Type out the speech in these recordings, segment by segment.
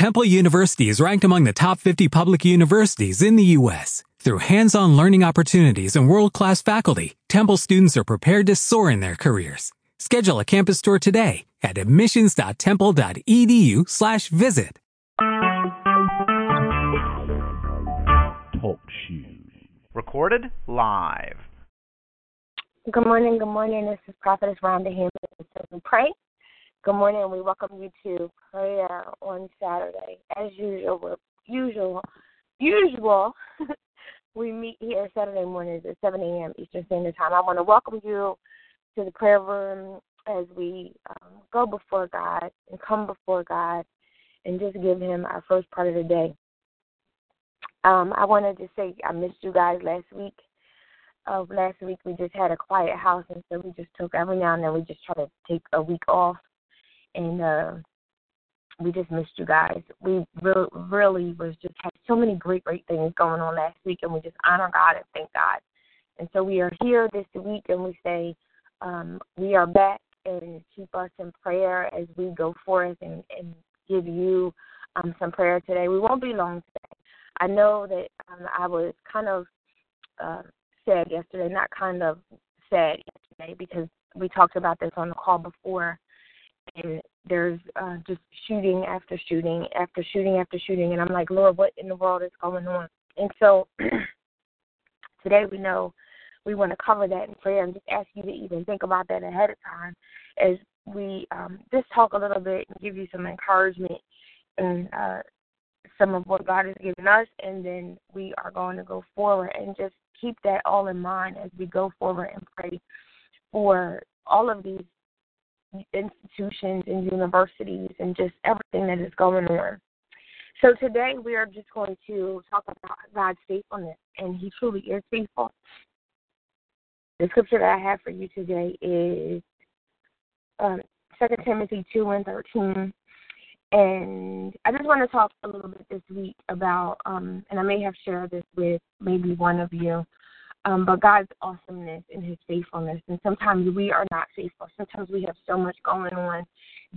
Temple University is ranked among the top 50 public universities in the U.S. Through hands-on learning opportunities and world-class faculty, Temple students are prepared to soar in their careers. Schedule a campus tour today at admissions.temple.edu/visit. Talk shoes. Recorded live. Good morning, good morning. This is Prophetess Rhonda Hammond. We pray. Good morning. And we welcome you to prayer on Saturday. As usual, usual, usual. we meet here Saturday mornings at 7 a.m. Eastern Standard Time. I want to welcome you to the prayer room as we um, go before God and come before God and just give Him our first part of the day. Um, I wanted to say I missed you guys last week. Uh, last week we just had a quiet house, and so we just took every now and then we just try to take a week off, and uh, we just missed you guys. We re- really was just had so many great, great things going on last week, and we just honor God and thank God. And so we are here this week, and we say um, we are back, and keep us in prayer as we go forth and, and give you um, some prayer today. We won't be long today. I know that um, I was kind of uh, sad yesterday, not kind of sad yesterday because we talked about this on the call before, and there's uh, just shooting after shooting after shooting after shooting, and I'm like, Lord, what in the world is going on? And so today we know we want to cover that in prayer and just ask you to even think about that ahead of time as we um, just talk a little bit and give you some encouragement and uh, some of what God has given us, and then we are going to go forward and just keep that all in mind as we go forward and pray for all of these institutions and universities and just everything that is going on. So today we are just going to talk about God's faithfulness, and He truly is faithful. The scripture that I have for you today is um, 2 Timothy 2 and 13. And I just want to talk a little bit this week about, um, and I may have shared this with maybe one of you, um, but God's awesomeness and His faithfulness. And sometimes we are not faithful. Sometimes we have so much going on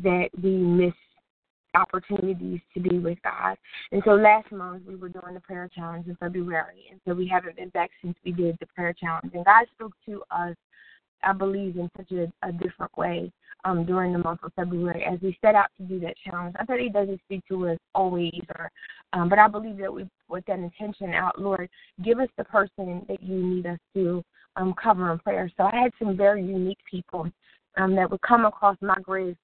that we miss opportunities to be with God. And so last month we were doing the prayer challenge in February. And so we haven't been back since we did the prayer challenge. And God spoke to us, I believe, in such a, a different way um, during the month of February as we set out to do that challenge. I bet He doesn't speak to us always, or um, but I believe that we with that intention out, Lord, give us the person that you need us to um, cover in prayer. So I had some very unique people um, that would come across my grace,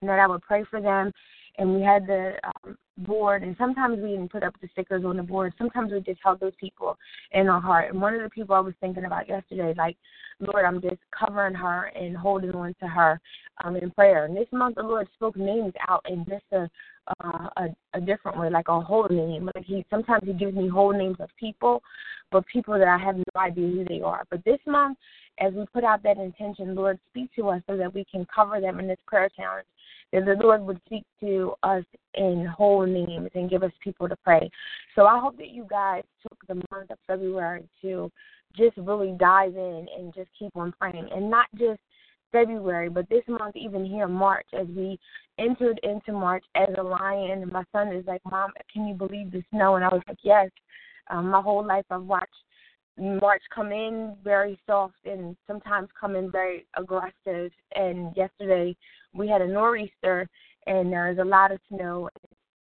and that I would pray for them. And we had the um, board, and sometimes we didn't put up the stickers on the board. Sometimes we just held those people in our heart. And one of the people I was thinking about yesterday, like, Lord, I'm just covering her and holding on to her um, in prayer. And this month, the Lord spoke names out in just a uh, a, a different way, like a whole name. Like he sometimes he gives me whole names of people, but people that I have no idea who they are. But this month, as we put out that intention, Lord, speak to us so that we can cover them in this prayer challenge that the Lord would speak to us in whole names and give us people to pray. So I hope that you guys took the month of February to just really dive in and just keep on praying and not just February, but this month, even here, March, as we entered into March as a lion. My son is like, Mom, can you believe the snow? And I was like, Yes. Um, my whole life I've watched March come in very soft and sometimes come in very aggressive. And yesterday we had a nor'easter and there was a lot of snow.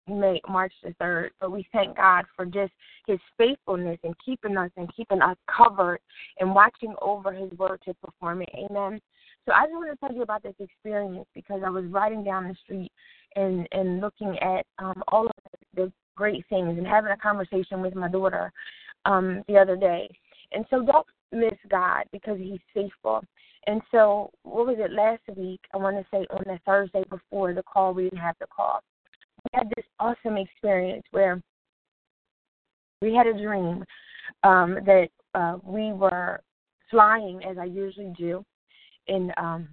May March the third, but we thank God for just His faithfulness and keeping us and keeping us covered and watching over His word to perform it. Amen. So I just want to tell you about this experience because I was riding down the street and and looking at um, all of the great things and having a conversation with my daughter um, the other day. And so don't miss God because He's faithful. And so, what was it last week? I want to say on the Thursday before the call, we didn't have the call. We had this awesome experience where we had a dream um, that uh, we were flying as I usually do in um,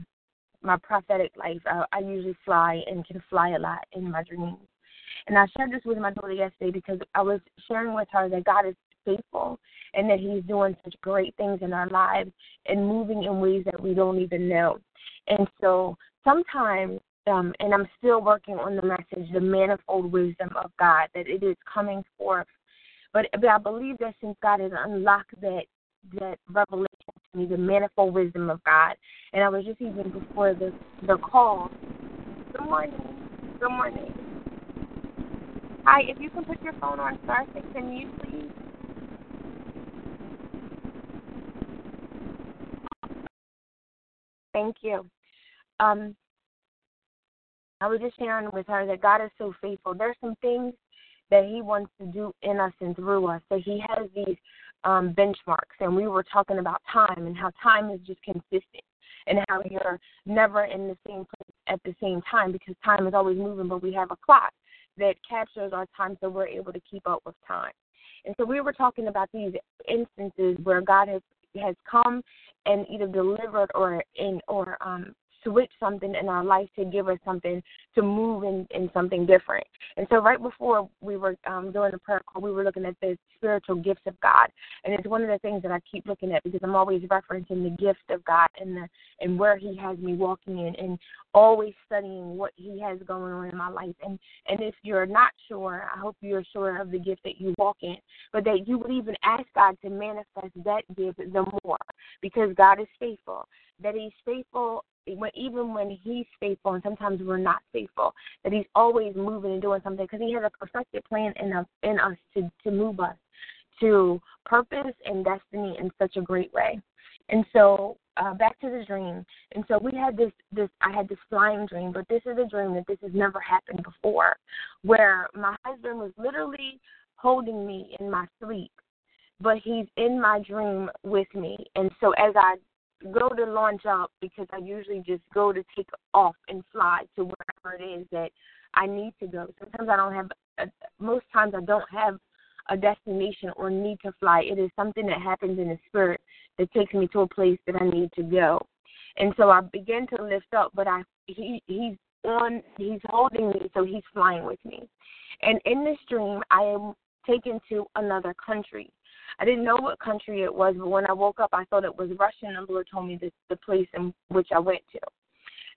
my prophetic life. I, I usually fly and can fly a lot in my dreams. And I shared this with my daughter yesterday because I was sharing with her that God is faithful and that He's doing such great things in our lives and moving in ways that we don't even know. And so sometimes um, and I'm still working on the message, the manifold wisdom of God, that it is coming forth. But, but I believe that since God has unlocked that that revelation me, the manifold wisdom of God, and I was just even before the the call. Good morning. Good morning. Hi, if you can put your phone on star six and mute, please. Thank you. Um, I was just sharing with her that God is so faithful. There's some things that He wants to do in us and through us. That He has these um, benchmarks, and we were talking about time and how time is just consistent, and how you're never in the same place at the same time because time is always moving, but we have a clock that captures our time so we're able to keep up with time. And so we were talking about these instances where God has has come and either delivered or in or um switch something in our life to give us something to move in, in something different. And so right before we were um, doing the prayer call, we were looking at the spiritual gifts of God. And it's one of the things that I keep looking at because I'm always referencing the gift of God and the and where he has me walking in and always studying what he has going on in my life. And and if you're not sure, I hope you're sure of the gift that you walk in, but that you would even ask God to manifest that gift the more because God is faithful. That He's faithful when, even when He's faithful, and sometimes we're not faithful. That He's always moving and doing something because He has a perfected plan in us, in us to to move us to purpose and destiny in such a great way. And so uh, back to the dream. And so we had this this I had this flying dream, but this is a dream that this has never happened before, where my husband was literally holding me in my sleep, but he's in my dream with me. And so as I go to launch up, because I usually just go to take off and fly to wherever it is that I need to go. Sometimes I don't have. A, most times I don't have a destination or need to fly. It is something that happens in the spirit that takes me to a place that I need to go. And so I begin to lift up, but I he he's on he's holding me, so he's flying with me. And in this dream, I am taken to another country. I didn't know what country it was, but when I woke up, I thought it was Russian, and the Lord told me the, the place in which I went to.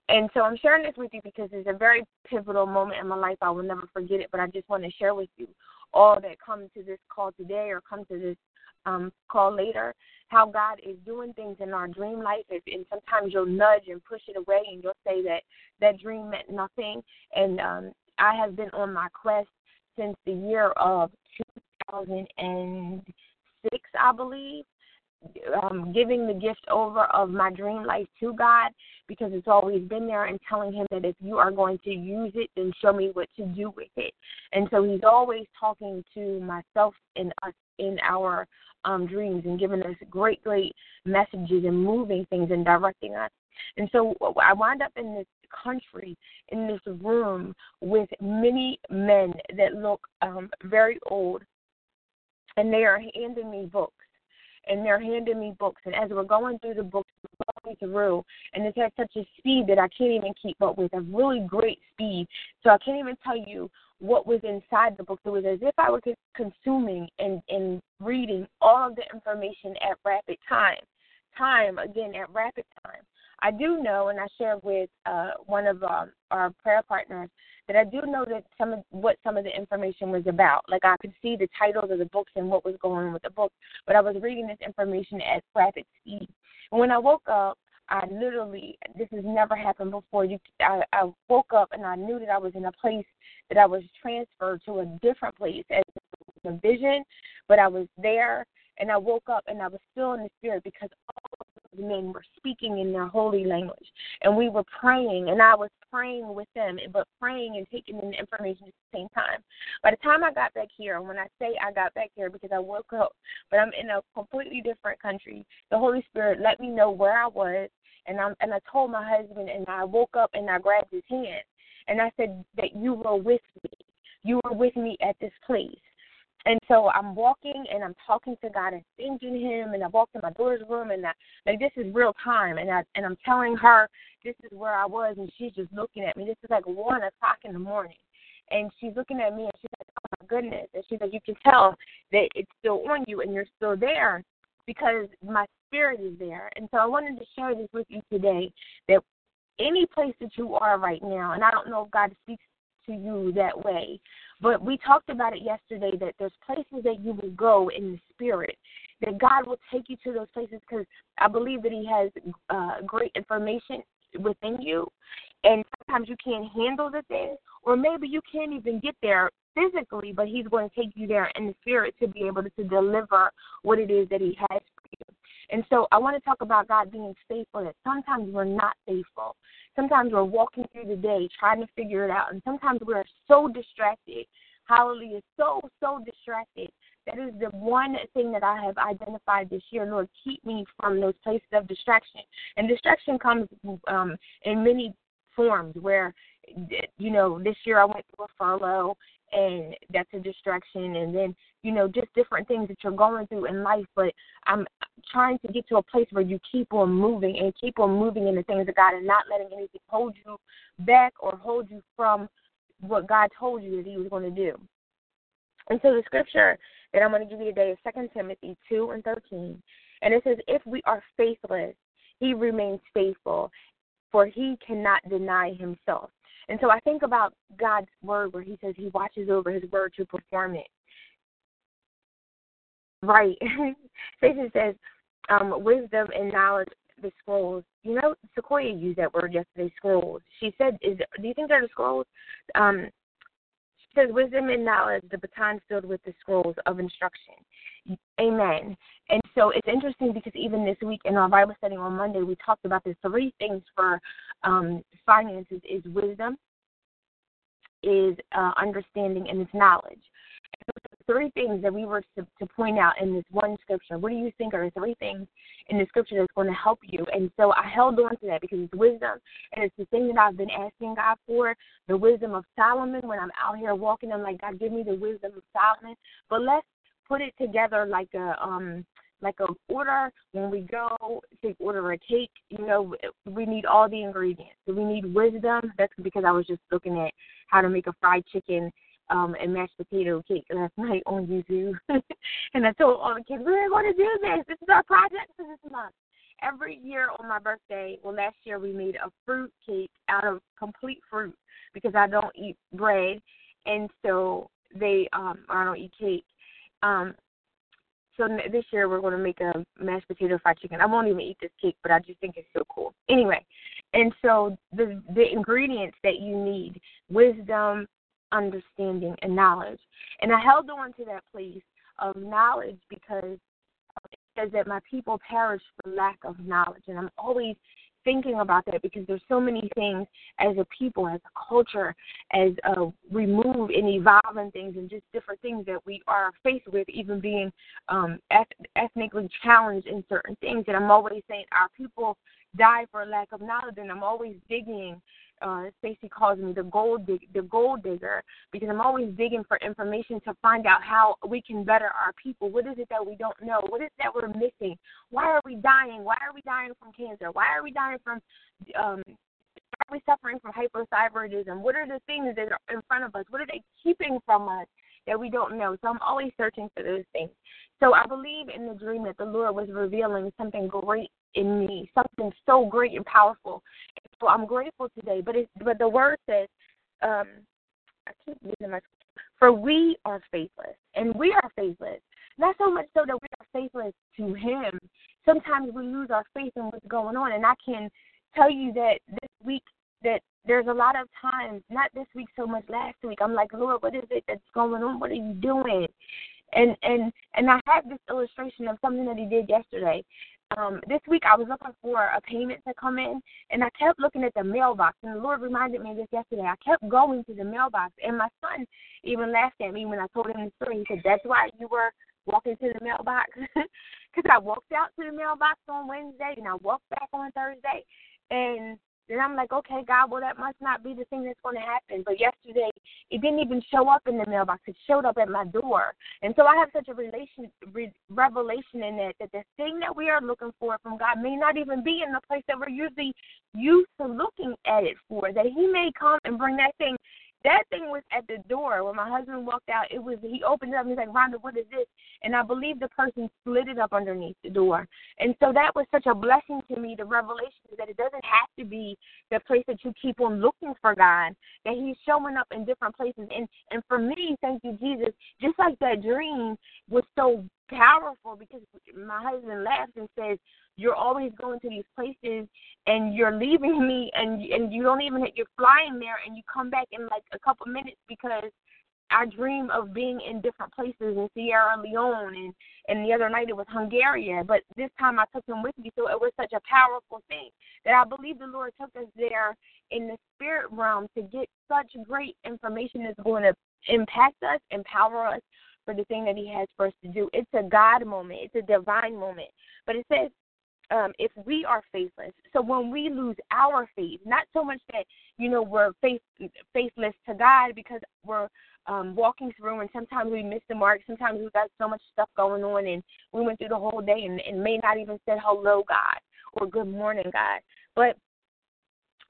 And so I'm sharing this with you because it's a very pivotal moment in my life. I will never forget it, but I just want to share with you all that come to this call today or come to this um, call later, how God is doing things in our dream life. And sometimes you'll nudge and push it away, and you'll say that that dream meant nothing. And um, I have been on my quest since the year of 2006, I believe, um, giving the gift over of my dream life to God because it's always been there and telling him that if you are going to use it, then show me what to do with it. And so he's always talking to myself and us in our um, dreams and giving us great, great messages and moving things and directing us. And so I wind up in this country, in this room with many men that look um, very old, and they are handing me books and they're handing me books. And as we're going through the books, we're going through, and it's at such a speed that I can't even keep up with, a really great speed. So I can't even tell you what was inside the book. It was as if I was consuming and, and reading all of the information at rapid time. Time, again, at rapid time. I do know, and I shared with uh, one of um, our prayer partners, that I do know that some of what some of the information was about. Like I could see the titles of the books and what was going on with the book, but I was reading this information at rapid speed. And when I woke up, I literally this has never happened before. You, I, I woke up and I knew that I was in a place that I was transferred to a different place as a vision, but I was there and I woke up and I was still in the spirit because all men were speaking in their holy language. And we were praying, and I was praying with them, but praying and taking in the information at the same time. By the time I got back here, and when I say I got back here because I woke up, but I'm in a completely different country, the Holy Spirit let me know where I was, and I and I told my husband, and I woke up and I grabbed his hand, and I said that you were with me. You were with me at this place. And so I'm walking and I'm talking to God and thanking Him, and I walked in my daughter's room, and I, like this is real time, and I and I'm telling her this is where I was, and she's just looking at me. This is like one o'clock in the morning, and she's looking at me, and she's like, "Oh my goodness!" And she's like, "You can tell that it's still on you, and you're still there because my spirit is there." And so I wanted to share this with you today that any place that you are right now, and I don't know if God speaks to you that way, but we talked about it yesterday that there's places that you will go in the spirit, that God will take you to those places because I believe that He has uh, great information within you, and sometimes you can't handle the thing, or maybe you can't even get there physically, but He's going to take you there in the spirit to be able to, to deliver what it is that He has. And so I want to talk about God being faithful, that sometimes we're not faithful. Sometimes we're walking through the day trying to figure it out, and sometimes we're so distracted. Hallelujah, so, so distracted. That is the one thing that I have identified this year. Lord, keep me from those places of distraction. And distraction comes um, in many forms where you know, this year I went through a furlough and that's a distraction and then you know just different things that you're going through in life but i'm trying to get to a place where you keep on moving and keep on moving in the things of god and not letting anything hold you back or hold you from what god told you that he was going to do and so the scripture that i'm going to give you today is second timothy 2 and 13 and it says if we are faithless he remains faithful for he cannot deny himself and so I think about God's word where he says he watches over his word to perform it. Right. Stacy says, um, wisdom and knowledge, the scrolls. You know, Sequoia used that word yesterday, scrolls. She said, "Is do you think they're the scrolls?" Um, she says, "Wisdom and knowledge, the baton filled with the scrolls of instruction." Amen. And so it's interesting because even this week in our Bible study on Monday, we talked about the three things for um, finances: is wisdom, is uh, understanding, and it's knowledge. Three things that we were to, to point out in this one scripture. What do you think are three things in the scripture that's going to help you? And so I held on to that because it's wisdom, and it's the thing that I've been asking God for the wisdom of Solomon. When I'm out here walking, I'm like, God, give me the wisdom of Solomon. But let's put it together like a um like a order when we go to order a cake you know we need all the ingredients so we need wisdom that's because i was just looking at how to make a fried chicken um and mashed potato cake last night on youtube. And i told all the kids we're going to do this. This is our project for this month. Every year on my birthday well last year we made a fruit cake out of complete fruit because i don't eat bread. And so they um i don't eat cake. Um, so this year we're going to make a mashed potato fried chicken. I won't even eat this cake, but I just think it's so cool. Anyway, and so the the ingredients that you need: wisdom, understanding, and knowledge. And I held on to that place of knowledge because it says that my people perish for lack of knowledge, and I'm always thinking about that because there's so many things as a people, as a culture, as uh, we move and evolve and things, and just different things that we are faced with, even being um, eth- ethnically challenged in certain things. And I'm always saying our people die for lack of knowledge, and I'm always digging uh, Stacy calls me the gold dig- the gold digger because I'm always digging for information to find out how we can better our people. What is it that we don't know? What is it that we're missing? Why are we dying? Why are we dying from cancer? Why are we dying from um, are we suffering from hypothyroidism? What are the things that are in front of us? What are they keeping from us that we don't know? So I'm always searching for those things. So I believe in the dream that the Lord was revealing something great in me, something so great and powerful. So I'm grateful today. But it, but the word says, um, I keep losing my. For we are faithless, and we are faithless. Not so much so that we are faithless to Him. Sometimes we lose our faith in what's going on, and I can tell you that this week that there's a lot of times, not this week so much, last week. I'm like, Lord, what is it that's going on? What are you doing? And and and I have this illustration of something that He did yesterday um, this week I was looking for a payment to come in, and I kept looking at the mailbox. And the Lord reminded me this yesterday. I kept going to the mailbox, and my son even laughed at me when I told him the story. He said, "That's why you were walking to the mailbox," because I walked out to the mailbox on Wednesday, and I walked back on Thursday, and then I'm like, okay, God, well, that must not be the thing that's going to happen. But yesterday, it didn't even show up in the mailbox. It showed up at my door. And so I have such a relation, re, revelation in that, that the thing that we are looking for from God may not even be in the place that we're usually used to looking at it for. That He may come and bring that thing that thing was at the door when my husband walked out. It was he opened it up and he's like, Rhonda, what is this? And I believe the person slid it up underneath the door. And so that was such a blessing to me. The revelation is that it doesn't have to be the place that you keep on looking for God. That He's showing up in different places. And and for me, thank you, Jesus. Just like that dream was so powerful because my husband laughs and says, "You're always going to these places, and you're leaving me, and and you don't even you're flying there, and you come back in like a couple minutes because I dream of being in different places in Sierra Leone, and and the other night it was Hungary, but this time I took him with me, so it was such a powerful thing that I believe the Lord took us there in the spirit realm to get such great information that's going to impact us, empower us, for the thing that He has for us to do. It's a God moment, it's a divine moment. But it says, um, if we are faithless, so when we lose our faith, not so much that you know we're faith faithless to God because we're um, walking through and sometimes we miss the mark. Sometimes we've got so much stuff going on and we went through the whole day and, and may not even said hello, God, or good morning, God. But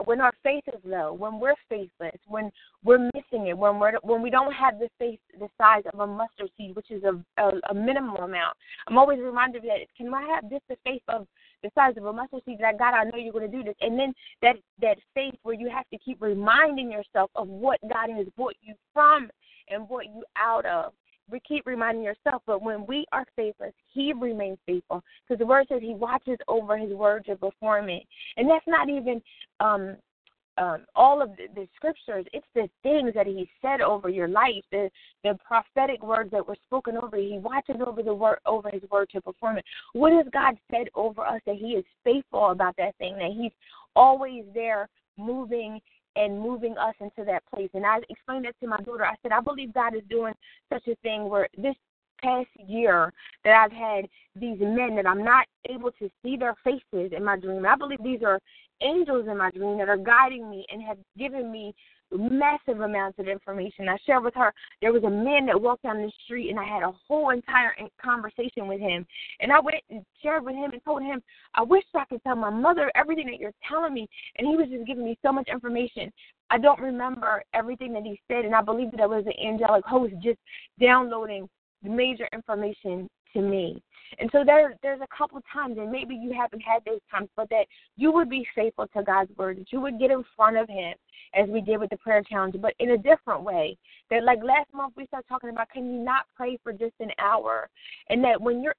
when our faith is low, when we're faithless, when we're missing it, when we're when we don't have the faith the size of a mustard seed, which is a a, a minimal amount. I'm always reminded that. Can I have just the faith of the size of a mustard seed? That God, I know you're going to do this, and then that that faith where you have to keep reminding yourself of what God has brought you from and brought you out of we keep reminding yourself, but when we are faithless, He remains faithful because the Word says He watches over His word to perform it, and that's not even um, um, all of the, the, scriptures. It's the things that He said over your life, the the prophetic words that were spoken over. You. He watches over the word over His word to perform it. What has God said over us that He is faithful about that thing? That He's always there, moving and moving us into that place. And I explained that to my daughter. I said, I believe God is doing such a thing where this past year that I've had these men that I'm not able to see their faces in my dream. I believe these are angels in my dream that are guiding me and have given me massive amounts of information. I shared with her there was a man that walked down the street, and I had a whole entire conversation with him. And I went and shared with him and told him, I wish I could tell my mother everything that you're telling me. And he was just giving me so much information. I don't remember everything that he said, and I believe that it was an angelic host just downloading the major information to me. And so there, there's a couple of times, and maybe you haven't had those times, but that you would be faithful to God's word, that you would get in front of Him, as we did with the prayer challenge, but in a different way. That like last month we started talking about, can you not pray for just an hour? And that when you're,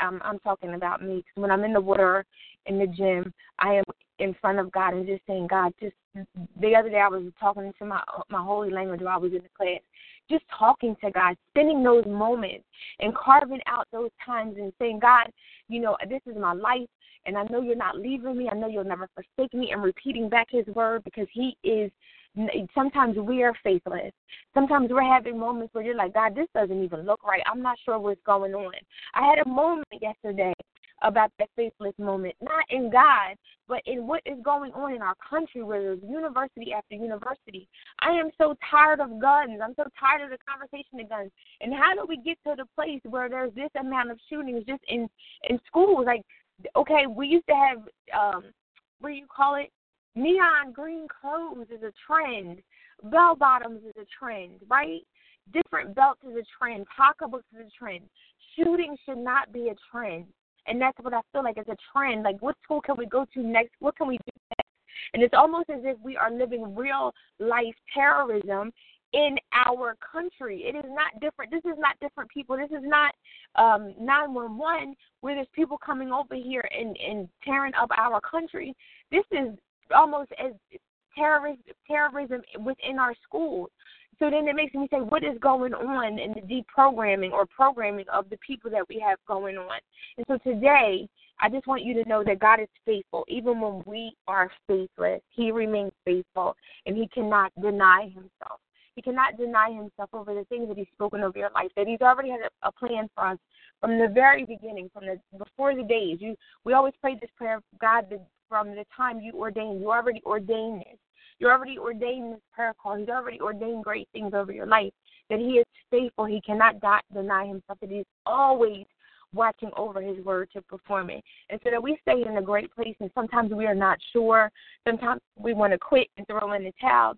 um, I'm talking about me, because when I'm in the water in the gym, I am in front of God and just saying, God, just the other day I was talking to my my holy language while I was in the class, just talking to God, spending those moments and carving out those times and saying, God, you know, this is my life and I know you're not leaving me. I know you'll never forsake me and repeating back his word because he is sometimes we are faithless. Sometimes we're having moments where you're like, God, this doesn't even look right. I'm not sure what's going on. I had a moment yesterday about that faithless moment, not in God, but in what is going on in our country where there's university after university. I am so tired of guns. I'm so tired of the conversation of guns. And how do we get to the place where there's this amount of shootings just in in schools? Like, okay, we used to have um what do you call it? Neon green clothes is a trend. Bell bottoms is a trend, right? Different belts is a trend. Pocketbooks is a trend. Shooting should not be a trend. And that's what I feel like is a trend. Like, what school can we go to next? What can we do next? And it's almost as if we are living real life terrorism in our country. It is not different. This is not different people. This is not um, 911 where there's people coming over here and, and tearing up our country. This is almost as terrorist terrorism within our schools. So then it makes me say, what is going on in the deprogramming or programming of the people that we have going on? And so today, I just want you to know that God is faithful. Even when we are faithless, He remains faithful and He cannot deny Himself. He cannot deny Himself over the things that He's spoken over your life, that He's already had a, plan for us from the very beginning, from the before the days. You, we always pray this prayer, God, from the time you ordained. You already ordained this. You already ordained this prayer call. He's already ordained great things over your life. That He is faithful. He cannot deny Himself. That He is always watching over His word to perform it. And so that we stay in a great place, and sometimes we are not sure. Sometimes we want to quit and throw in the towel.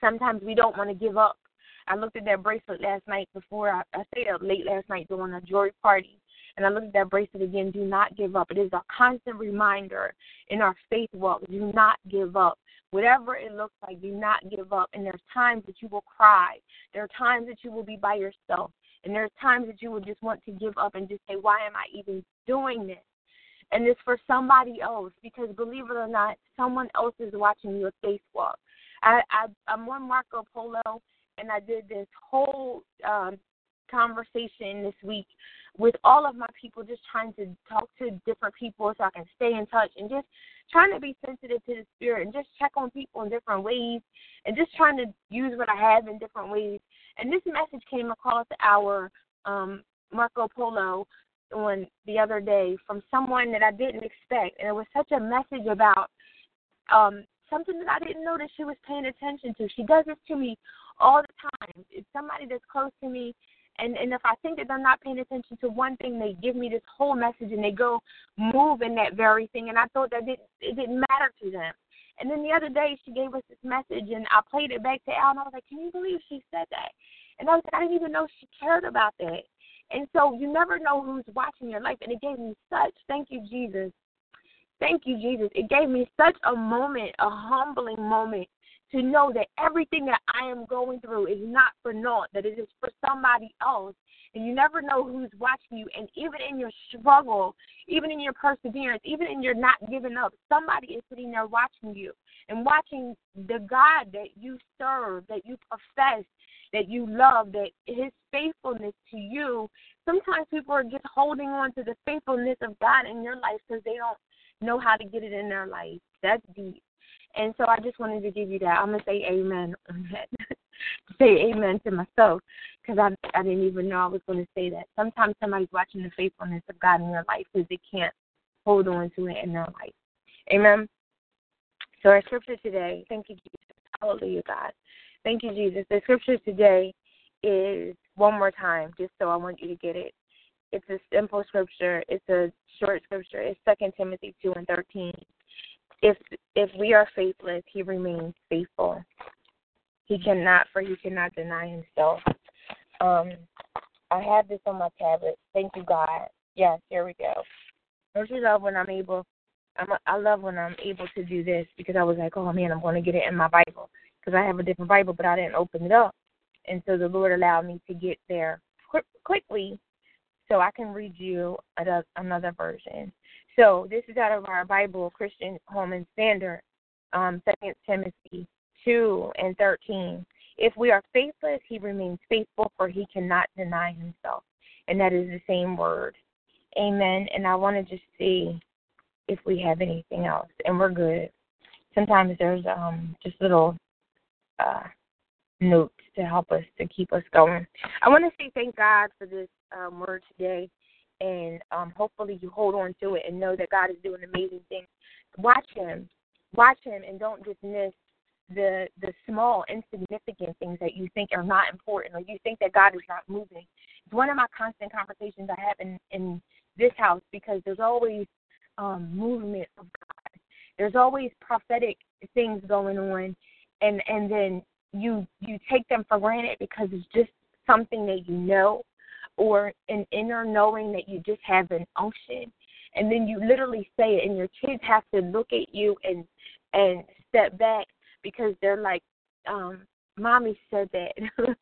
sometimes we don't want to give up. I looked at that bracelet last night before I, I stayed up late last night doing a jewelry party. And I looked at that bracelet again. Do not give up. It is a constant reminder in our faith walk. Do not give up. Whatever it looks like, do not give up. And there's times that you will cry. There are times that you will be by yourself. And there's times that you will just want to give up and just say, Why am I even doing this? And it's for somebody else because believe it or not, someone else is watching your faith walk. I, I I'm on Marco Polo and I did this whole um conversation this week with all of my people, just trying to talk to different people so I can stay in touch and just trying to be sensitive to the spirit and just check on people in different ways and just trying to use what I have in different ways. And this message came across our um, Marco Polo on the other day from someone that I didn't expect, and it was such a message about um, something that I didn't know that she was paying attention to. She does this to me all the time. It's somebody that's close to me and and if I think that they're not paying attention to one thing, they give me this whole message and they go move in that very thing. And I thought that it, it didn't matter to them. And then the other day she gave us this message and I played it back to Al and I was like, Can you believe she said that? And I was like, I didn't even know she cared about that. And so you never know who's watching your life. And it gave me such thank you, Jesus. Thank you, Jesus. It gave me such a moment, a humbling moment to know that everything that I am going through is not for naught, that it is for somebody else. And you never know who's watching you. And even in your struggle, even in your perseverance, even in your not giving up, somebody is sitting there watching you and watching the God that you serve, that you profess, that you love, that his faithfulness to you. Sometimes people are just holding on to the faithfulness of God in your life because they don't know how to get it in their life. That's deep. And so I just wanted to give you that. I'm gonna say amen on that. say amen to myself because I I didn't even know I was going to say that. Sometimes somebody's watching the faithfulness of God in your life because they can't hold on to it in their life. Amen. So our scripture today, thank you Jesus, hallelujah God, thank you Jesus. The scripture today is one more time, just so I want you to get it. It's a simple scripture. It's a short scripture. It's Second Timothy two and thirteen if if we are faithless, he remains faithful. He cannot, for he cannot deny himself. Um, I have this on my tablet. Thank you, God. Yes, here we go. Don't you love when I'm able? I'm I love when I'm able to do this because I was like, oh man, I'm going to get it in my Bible because I have a different Bible, but I didn't open it up, and so the Lord allowed me to get there quick, quickly, so I can read you another version. So this is out of our Bible, Christian Holman Standard, um, 2 Timothy 2 and 13. If we are faithless, he remains faithful, for he cannot deny himself. And that is the same word. Amen. And I want to just see if we have anything else. And we're good. Sometimes there's um just little uh notes to help us to keep us going. I want to say thank God for this um, word today and um, hopefully you hold on to it and know that God is doing amazing things. Watch Him, watch Him, and don't dismiss the the small, insignificant things that you think are not important or you think that God is not moving. It's one of my constant conversations I have in in this house because there's always um, movement of God. There's always prophetic things going on, and and then you you take them for granted because it's just something that you know or an inner knowing that you just have an unction. And then you literally say it and your kids have to look at you and and step back because they're like um mommy said that.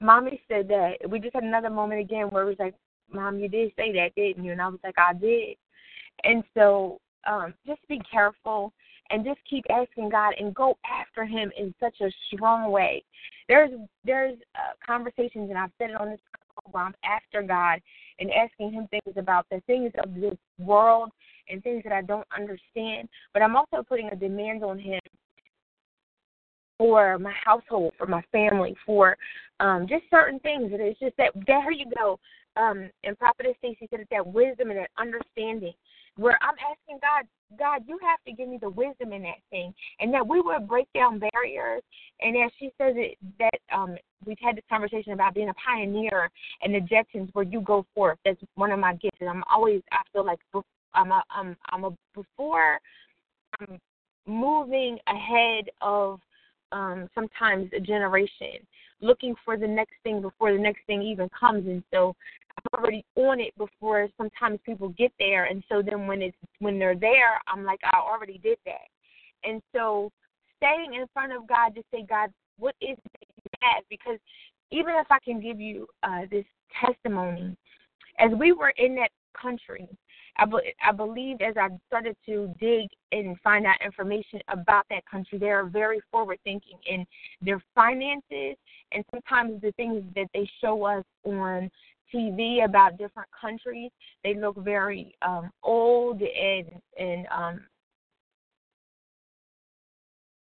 Mommy said that. We just had another moment again where it was like mom you did say that didn't you? And i was like i did. And so um just be careful and just keep asking god and go after him in such a strong way. There's there's uh, conversations and i've said it on this while I'm after God and asking Him things about the things of this world and things that I don't understand. But I'm also putting a demand on Him for my household, for my family, for um, just certain things. And it's just that there you go. Um, and Prophetess Stacy said it's that wisdom and that understanding where I'm asking God, God, you have to give me the wisdom in that thing, and that we would break down barriers. And as she says it, that um, we've had this conversation about being a pioneer and ejections where you go forth. That's one of my gifts, and I'm always I feel like I'm a I'm I'm a before I'm moving ahead of um, sometimes a generation, looking for the next thing before the next thing even comes. And so I'm already on it before sometimes people get there. And so then when it's when they're there, I'm like, I already did that. And so staying in front of God to say, God, what is it that you have? Because even if I can give you uh, this testimony, as we were in that country, I, be- I believe as I started to dig and find out information about that country, they are very forward thinking in their finances and sometimes the things that they show us on TV about different countries, they look very um, old and and um,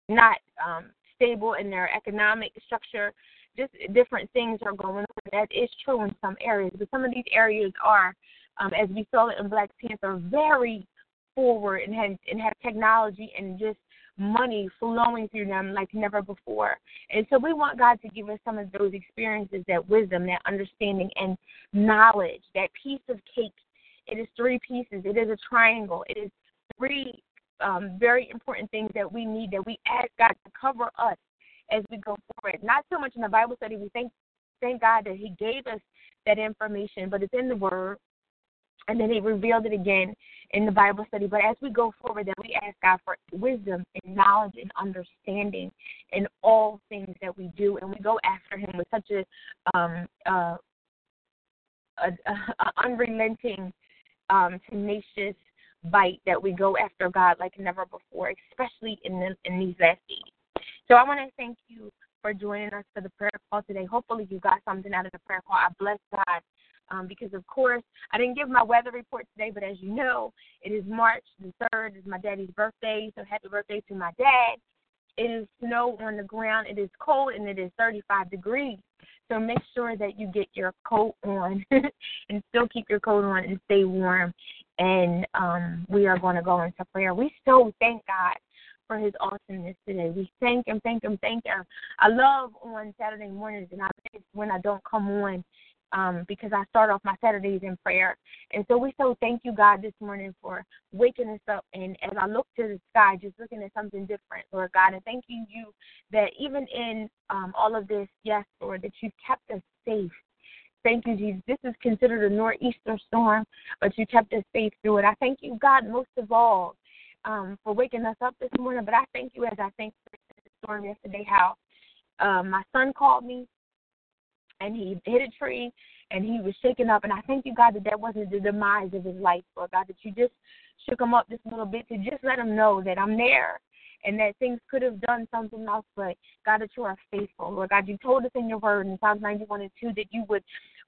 not um, stable in their economic structure. Just different things are going on. That is true in some areas, but some of these areas are um, as we saw it in Black Panther, very forward and have and have technology and just money flowing through them like never before. And so we want God to give us some of those experiences, that wisdom, that understanding and knowledge, that piece of cake. It is three pieces. It is a triangle. It is three um, very important things that we need that we ask God to cover us as we go forward. Not so much in the Bible study. We thank thank God that He gave us that information, but it's in the Word and then he revealed it again in the Bible study. But as we go forward, then we ask God for wisdom and knowledge and understanding in all things that we do, and we go after Him with such a um, uh, a, a unrelenting, um, tenacious bite that we go after God like never before, especially in the, in these last days. So I want to thank you for joining us for the prayer call today. Hopefully, you got something out of the prayer call. I bless God um, because of course I didn't give my weather report today, but as you know, it is March the third. It's my daddy's birthday, so happy birthday to my dad. It is snow on the ground. It is cold and it is 35 degrees. So make sure that you get your coat on and still keep your coat on and stay warm. And um, we are going to go into prayer. We so thank God for his awesomeness today. We thank him, thank him, thank him. I love on Saturday mornings, and I when I don't come on um, because I start off my Saturdays in prayer. And so we so thank you, God, this morning for waking us up. And as I look to the sky, just looking at something different, Lord God, and thanking you that even in um, all of this, yes, Lord, that you've kept us safe. Thank you, Jesus. This is considered a nor'easter storm, but you kept us safe through it. I thank you, God, most of all, um, for waking us up this morning. But I thank you as I thank for the storm yesterday, how uh, my son called me and he hit a tree and he was shaken up. And I thank you, God, that that wasn't the demise of his life, Lord God, that you just shook him up just a little bit to just let him know that I'm there and that things could have done something else, but God, that you are faithful. Lord God, you told us in your word in Psalms 91 and 2 that you would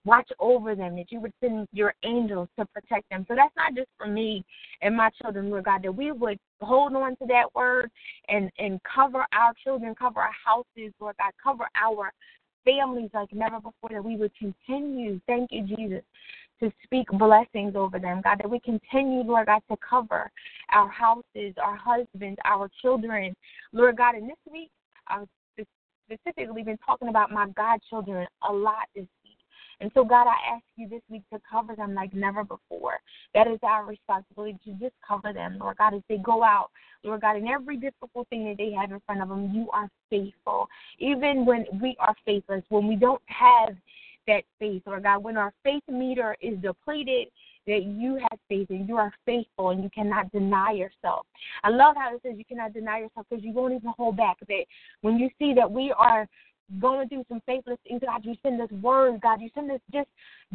watch over them, that you would send your angels to protect them. So that's not just for me and my children, Lord God, that we would hold on to that word and, and cover our children, cover our houses, Lord God, cover our families like never before, that we would continue, thank you, Jesus, to speak blessings over them, God, that we continue, Lord God, to cover our houses, our husbands, our children, Lord God. And this week, I've specifically been talking about my godchildren a lot this and so, God, I ask you this week to cover them like never before. That is our responsibility to just cover them, Lord God, as they go out. Lord God, in every difficult thing that they have in front of them, you are faithful. Even when we are faithless, when we don't have that faith, Lord God, when our faith meter is depleted, that you have faith and you are faithful and you cannot deny yourself. I love how it says you cannot deny yourself because you won't even hold back. That when you see that we are going through some faithless things, God, you send us words, God. You send us just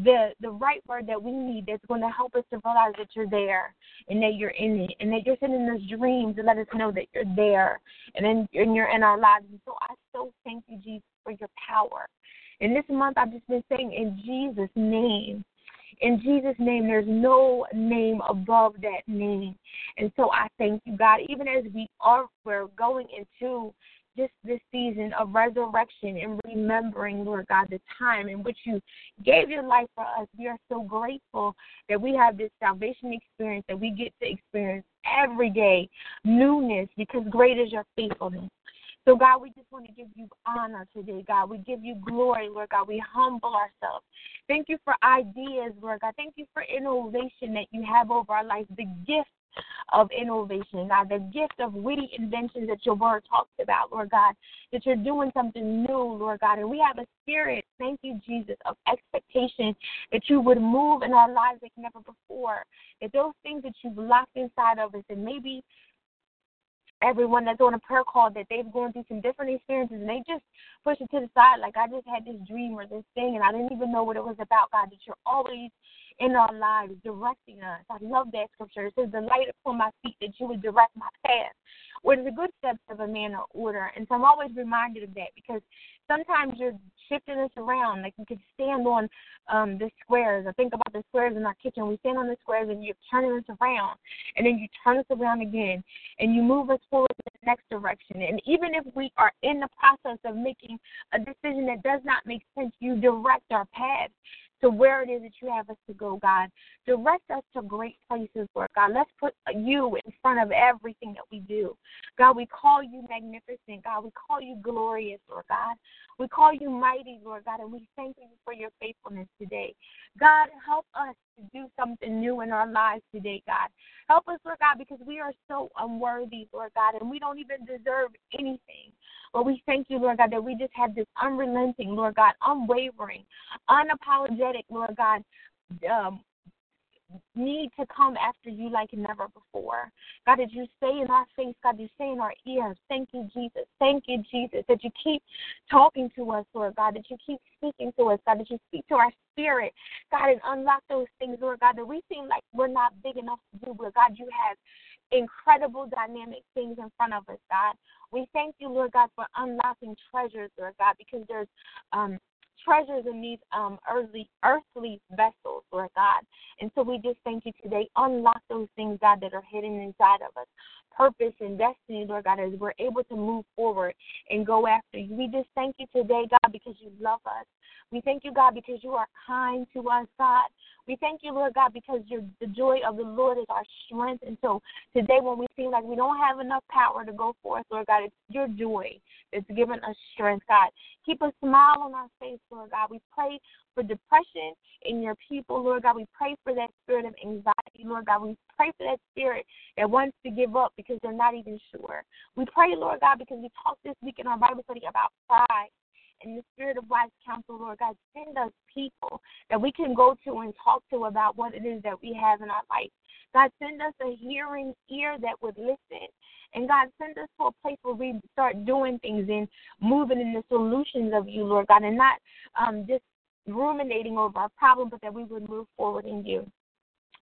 the the right word that we need that's going to help us to realize that you're there and that you're in it and that you're sending us dreams to let us know that you're there and then and you're in our lives. And so I so thank you, Jesus, for your power. And this month I've just been saying in Jesus' name. In Jesus' name, there's no name above that name. And so I thank you, God, even as we are we're going into this this season of resurrection and remembering, Lord God, the time in which you gave your life for us. We are so grateful that we have this salvation experience that we get to experience every day, newness, because great is your faithfulness. So, God, we just want to give you honor today, God. We give you glory, Lord God. We humble ourselves. Thank you for ideas, Lord God. Thank you for innovation that you have over our life, the gift of innovation, God, the gift of witty inventions that your word talks about, Lord God, that you're doing something new, Lord God. And we have a spirit, thank you, Jesus, of expectation that you would move in our lives like never before. That those things that you've locked inside of us, and maybe everyone that's on a prayer call that they've gone through some different experiences and they just push it to the side like I just had this dream or this thing and I didn't even know what it was about, God, that you're always in our lives directing us. I love that scripture. It says, The light upon my feet that you would direct my path. Is the good steps of a man of order. And so I'm always reminded of that because sometimes you're shifting us around. Like you could stand on um the squares. I think about the squares in our kitchen. We stand on the squares and you're turning us around and then you turn us around again and you move us forward in the next direction. And even if we are in the process of making a decision that does not make sense, you direct our path to where it is that you have us to go, God. Direct us to great places, Lord God. Let's put you in front of everything that we do. God, we call you magnificent. God, we call you glorious, Lord God. We call you mighty, Lord God, and we thank you for your faithfulness today. God, help us do something new in our lives today, God. Help us, Lord God, because we are so unworthy, Lord God, and we don't even deserve anything. But we thank you, Lord God, that we just have this unrelenting, Lord God, unwavering, unapologetic, Lord God, um, need to come after you like never before. God, that you say in our face, God, did you say in our ears, thank you, Jesus. Thank you, Jesus, that you keep talking to us, Lord God, that you keep speaking to us, God, that you speak to our spirit, God, and unlock those things, Lord God, that we seem like we're not big enough to do, but God, you have incredible dynamic things in front of us, God. We thank you, Lord God, for unlocking treasures, Lord God, because there's um, treasures in these um, earthly, earthly vessels, Lord God. And so we just thank you today. Unlock those things, God, that are hidden inside of us. Purpose and destiny, Lord God, as we're able to move forward and go after you. We just thank you today, God, because you love us. We thank you, God, because you are kind to us, God. We thank you, Lord God, because your the joy of the Lord is our strength. And so today, when we feel like we don't have enough power to go forth, Lord God, it's your joy that's given us strength, God. Keep a smile on our face, Lord God. We pray for depression in your people, Lord God. We pray for that spirit of anxiety, Lord God. We pray for that spirit that wants to give up because they're not even sure. We pray, Lord God, because we talked this week in our Bible study about pride in the spirit of wise counsel, Lord God, send us people that we can go to and talk to about what it is that we have in our life. God, send us a hearing ear that would listen. And God, send us to a place where we start doing things and moving in the solutions of you, Lord God, and not um, just ruminating over our problem, but that we would move forward in you.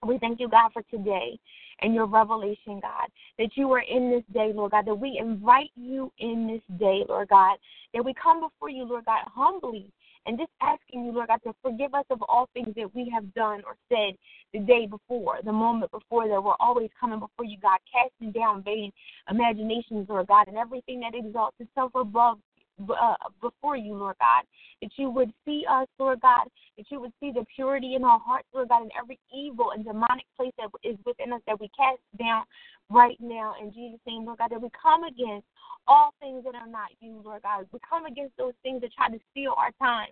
We thank you, God, for today and your revelation, God, that you are in this day, Lord God, that we invite you in this day, Lord God, that we come before you, Lord God, humbly and just asking you, Lord God, to forgive us of all things that we have done or said the day before, the moment before, that we're always coming before you, God, casting down vain imaginations, Lord God, and everything that exalts itself above uh, before you, Lord God. That you would see us, Lord God. That you would see the purity in our hearts, Lord God, and every evil and demonic place that is within us that we cast down right now in Jesus' name, Lord God. That we come against all things that are not you, Lord God. We come against those things that try to steal our time,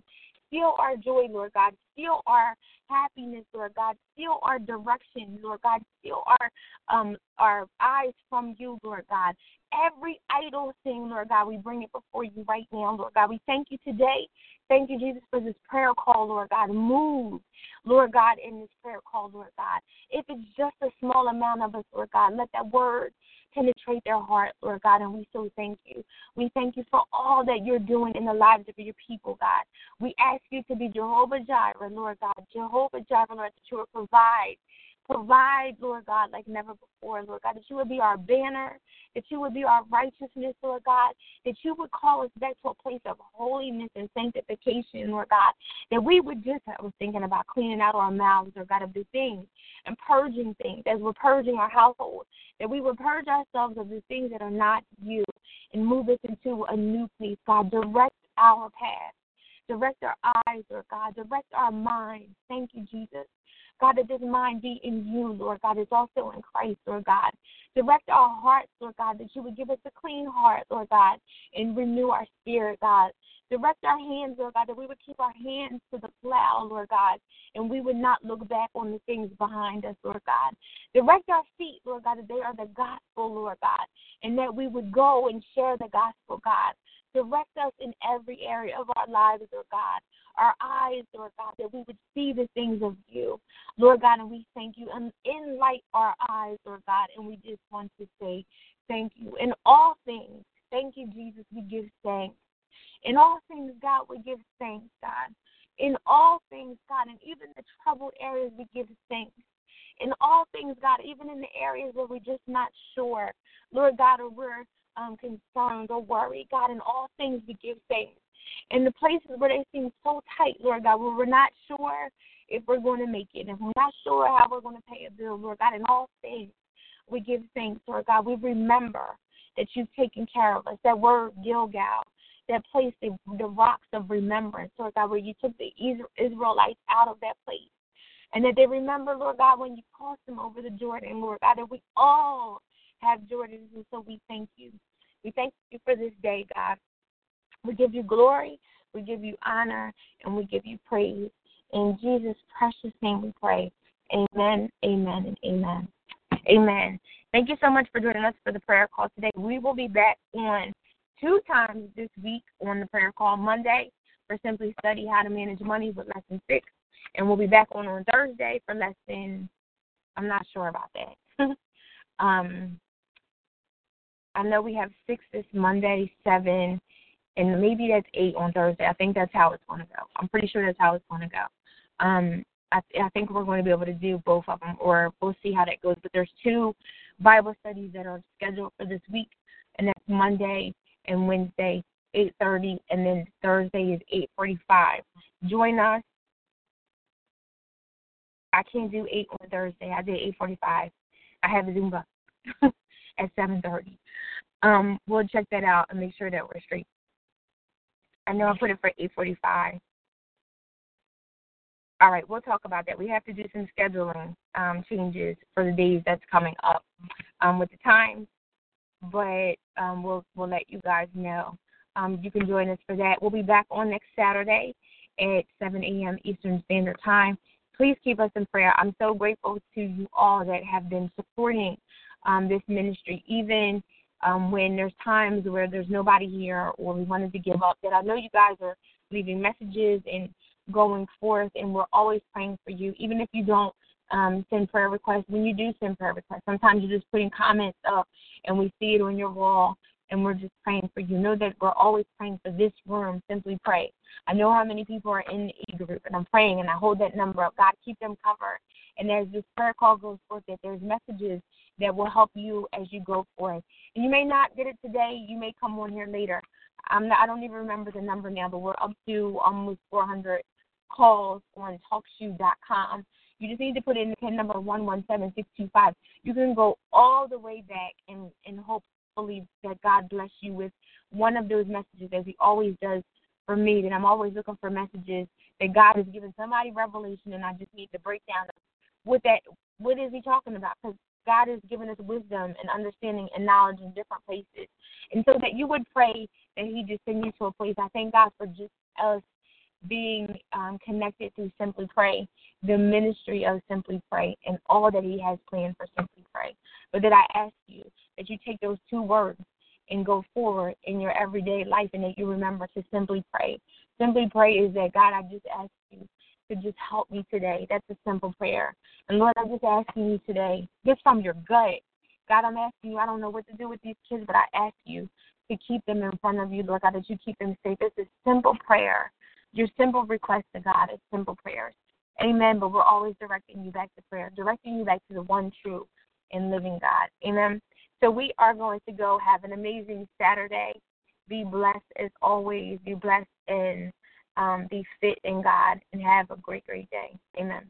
steal our joy, Lord God. Steal our happiness, Lord God. Steal our direction, Lord God. Steal our um our eyes from you, Lord God every idle thing, Lord God, we bring it before you right now, Lord God. We thank you today. Thank you, Jesus, for this prayer call, Lord God. Move, Lord God, in this prayer call, Lord God. If it's just a small amount of us, Lord God, let that word penetrate their heart, Lord God, and we so thank you. We thank you for all that you're doing in the lives of your people, God. We ask you to be Jehovah Jireh, Lord God, Jehovah Jireh, Lord, that you will provide Provide, Lord God, like never before, Lord God, that you would be our banner, that you would be our righteousness, Lord God, that you would call us back to a place of holiness and sanctification, Lord God, that we would just, I was thinking about cleaning out our mouths, Lord God, of the things and purging things as we're purging our household, that we would purge ourselves of the things that are not you and move us into a new place, God. Direct our path. Direct our eyes, Lord God. Direct our minds. Thank you, Jesus. God, that this mind be in you, Lord God, is also in Christ, Lord God. Direct our hearts, Lord God, that you would give us a clean heart, Lord God, and renew our spirit, God. Direct our hands, Lord God, that we would keep our hands to the plow, Lord God, and we would not look back on the things behind us, Lord God. Direct our feet, Lord God, that they are the gospel, Lord God, and that we would go and share the gospel, God. Direct us in every area of our lives, Lord God. Our eyes, Lord God, that we would see the things of you, Lord God, and we thank you. And enlight our eyes, Lord God, and we just want to say thank you. In all things, thank you, Jesus, we give thanks. In all things, God, we give thanks, God. In all things, God, and even the troubled areas, we give thanks. In all things, God, even in the areas where we're just not sure, Lord God, or we're um, concerned or worry, God, in all things, we give thanks. In the places where they seem so tight, Lord God, where we're not sure if we're going to make it, if we're not sure how we're going to pay a bill, Lord God, in all things, we give thanks, Lord God. We remember that you've taken care of us. That word Gilgal, that place, the, the rocks of remembrance, Lord God, where you took the Israelites out of that place. And that they remember, Lord God, when you crossed them over the Jordan, Lord God, that we all have Jordans. And so we thank you. We thank you for this day, God. We give you glory, we give you honor, and we give you praise. In Jesus' precious name we pray. Amen, amen, and amen. Amen. Thank you so much for joining us for the prayer call today. We will be back on two times this week on the prayer call Monday for Simply Study How to Manage Money with Lesson 6. And we'll be back on on Thursday for Lesson, I'm not sure about that. um, I know we have 6 this Monday, 7, and maybe that's 8 on Thursday. I think that's how it's going to go. I'm pretty sure that's how it's going to go. Um, I, I think we're going to be able to do both of them, or we'll see how that goes. But there's two Bible studies that are scheduled for this week, and that's Monday and Wednesday, 8:30, and then Thursday is 8:45. Join us. I can't do 8 on Thursday. I did 8:45. I have a Zumba at 7:30. Um, we'll check that out and make sure that we're straight. I know I put it for 8:45. All right, we'll talk about that. We have to do some scheduling um, changes for the days that's coming up um, with the times but um, we'll we'll let you guys know. Um, you can join us for that. We'll be back on next Saturday at 7 a.m. Eastern Standard Time. Please keep us in prayer. I'm so grateful to you all that have been supporting um, this ministry, even um, when there's times where there's nobody here or we wanted to give up. That I know you guys are leaving messages and going forth, and we're always praying for you, even if you don't um, send prayer requests. When you do send prayer requests, sometimes you're just putting comments up and we see it on your wall and we're just praying for you. Know that we're always praying for this room. Simply pray. I know how many people are in the e group and I'm praying and I hold that number up. God, keep them covered. And as this prayer call goes forth, that there's messages that will help you as you go forth. And you may not get it today. You may come on here later. I'm not, I don't even remember the number now, but we're up to almost 400 calls on TalkShoe.com you just need to put in the pin number one one seven six two five. You can go all the way back and and hopefully that God bless you with one of those messages as He always does for me. That I'm always looking for messages that God has given somebody revelation, and I just need to break down what that what is He talking about because God has given us wisdom and understanding and knowledge in different places. And so that you would pray that He just send you to a place. I thank God for just us being um, connected through Simply Pray, the ministry of Simply Pray, and all that He has planned for Simply Pray. But that I ask you that you take those two words and go forward in your everyday life and that you remember to simply pray. Simply pray is that God, I just ask you to just help me today. That's a simple prayer. And Lord, I'm just asking you today, just from your gut, God, I'm asking you, I don't know what to do with these kids, but I ask you to keep them in front of you, Lord God, that you keep them safe. It's a simple prayer your simple request to God is simple prayers. Amen. But we're always directing you back to prayer, directing you back to the one true and living God. Amen. So we are going to go have an amazing Saturday. Be blessed as always. Be blessed and um, be fit in God and have a great, great day. Amen.